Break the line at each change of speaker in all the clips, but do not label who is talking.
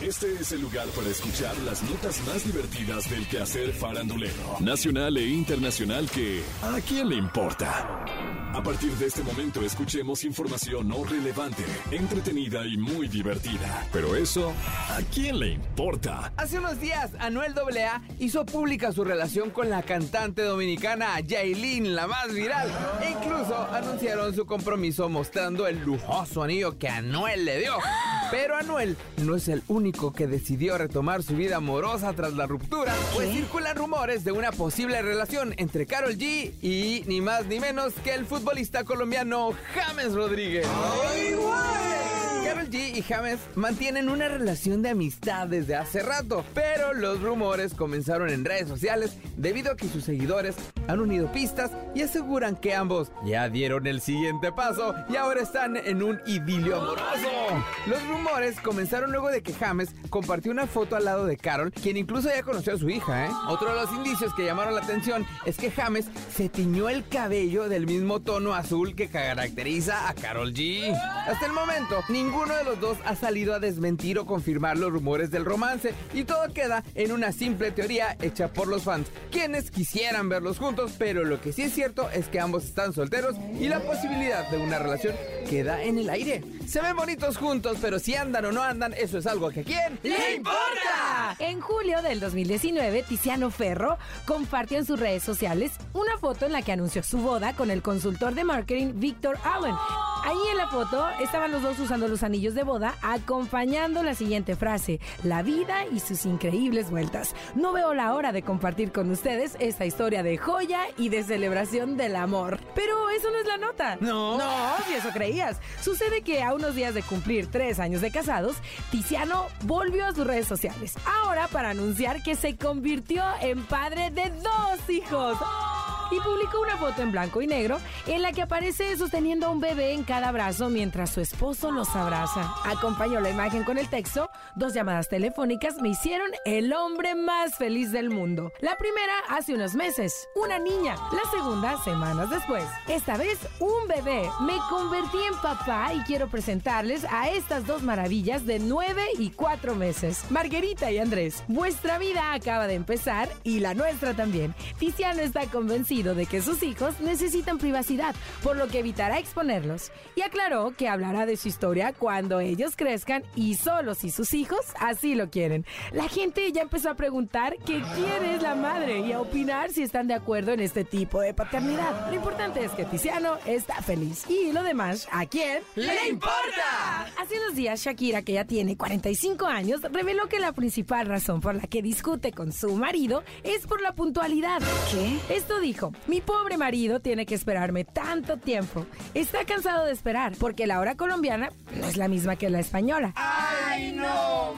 Este es el lugar para escuchar las notas más divertidas del quehacer farandulero, nacional e internacional que ¿a quién le importa? A partir de este momento escuchemos información no relevante, entretenida y muy divertida. Pero eso, ¿a quién le importa?
Hace unos días, Anuel AA hizo pública su relación con la cantante dominicana Yailin, la más viral. E incluso anunciaron su compromiso mostrando el lujoso anillo que Anuel le dio. Pero Anuel no es el único que decidió retomar su vida amorosa tras la ruptura, pues circulan rumores de una posible relación entre Carol G y ni más ni menos que el futbolista colombiano James Rodríguez. Carol G y James mantienen una relación de amistad desde hace rato, pero los rumores comenzaron en redes sociales debido a que sus seguidores han unido pistas y aseguran que ambos ya dieron el siguiente paso y ahora están en un idilio amoroso. Los rumores comenzaron luego de que James compartió una foto al lado de Carol, quien incluso ya conoció a su hija. ¿eh? Otro de los indicios que llamaron la atención es que James se tiñó el cabello del mismo tono azul que caracteriza a Carol G. Hasta el momento, ninguno de los dos ha salido a desmentir o confirmar los rumores del romance y todo queda en una simple teoría hecha por los fans, quienes quisieran verlos juntos, pero lo que sí es cierto es que ambos están solteros y la posibilidad de una relación queda en el aire. Se ven bonitos juntos, pero si andan o no andan, eso es algo que a quién
¡Le importa! En julio del 2019, Tiziano Ferro compartió en sus redes sociales una foto en la que anunció su boda con el consultor de marketing Victor Allen. Ahí en la foto estaban los dos usando los anillos de boda, acompañando la siguiente frase: La vida y sus increíbles vueltas. No veo la hora de compartir con ustedes esta historia de joya y de celebración del amor. Pero eso no es la nota.
No.
No, si eso creías. Sucede que a unos días de cumplir tres años de casados, Tiziano volvió a sus redes sociales. Ahora para anunciar que se convirtió en padre de dos hijos y publicó una foto en blanco y negro en la que aparece sosteniendo a un bebé en cada brazo mientras su esposo los abraza. Acompañó la imagen con el texto, dos llamadas telefónicas me hicieron el hombre más feliz del mundo. La primera hace unos meses, una niña. La segunda, semanas después. Esta vez, un bebé. Me convertí en papá y quiero presentarles a estas dos maravillas de nueve y cuatro meses. Margarita y Andrés, vuestra vida acaba de empezar y la nuestra también. Tiziano está convencido de que sus hijos necesitan privacidad, por lo que evitará exponerlos. Y aclaró que hablará de su historia cuando ellos crezcan y solo si sus hijos así lo quieren. La gente ya empezó a preguntar que quién es la madre y a opinar si están de acuerdo en este tipo de paternidad. Lo importante es que Tiziano está feliz. Y lo demás, ¿a quién
¡Le importa!
Hace unos días, Shakira, que ya tiene 45 años, reveló que la principal razón por la que discute con su marido es por la puntualidad. ¿Qué? Esto dijo, mi pobre marido tiene que esperarme tanto tiempo. Está cansado de esperar, porque la hora colombiana no es la misma que la española.
¡Ay, no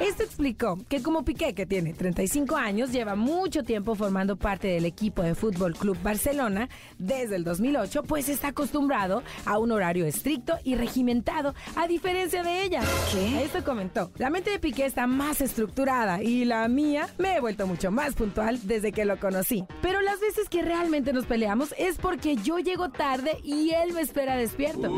Esto explicó que como Piqué, que tiene 35 años, lleva mucho tiempo formando parte del equipo de Fútbol Club Barcelona desde el 2008, pues está acostumbrado a un horario estricto y regimentado, a diferencia de ella. ¿Qué? Esto comentó. La mente de Piqué está más estructurada y la mía me he vuelto mucho más puntual desde que lo conocí. Pero las veces que realmente nos peleamos es porque yo llego tarde y él me espera despierto.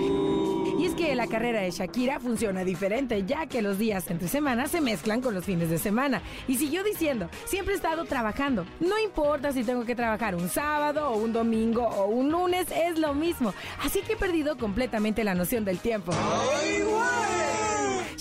Y es que la carrera de Shakira funciona diferente, ya que los días entre semana se mezclan con los fines de semana. Y siguió diciendo, siempre he estado trabajando. No importa si tengo que trabajar un sábado o un domingo o un lunes, es lo mismo. Así que he perdido completamente la noción del tiempo.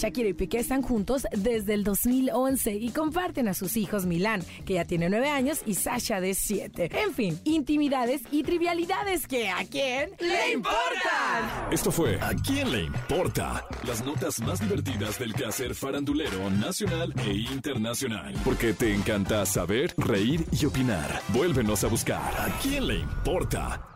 Shakira y Piqué están juntos desde el 2011 y comparten a sus hijos Milán, que ya tiene 9 años, y Sasha de 7. En fin, intimidades y trivialidades que a quién
¡Le importan!
Esto fue ¿A quién le importa? Las notas más divertidas del quehacer farandulero nacional e internacional. Porque te encanta saber, reír y opinar. Vuélvenos a buscar ¿A quién le importa?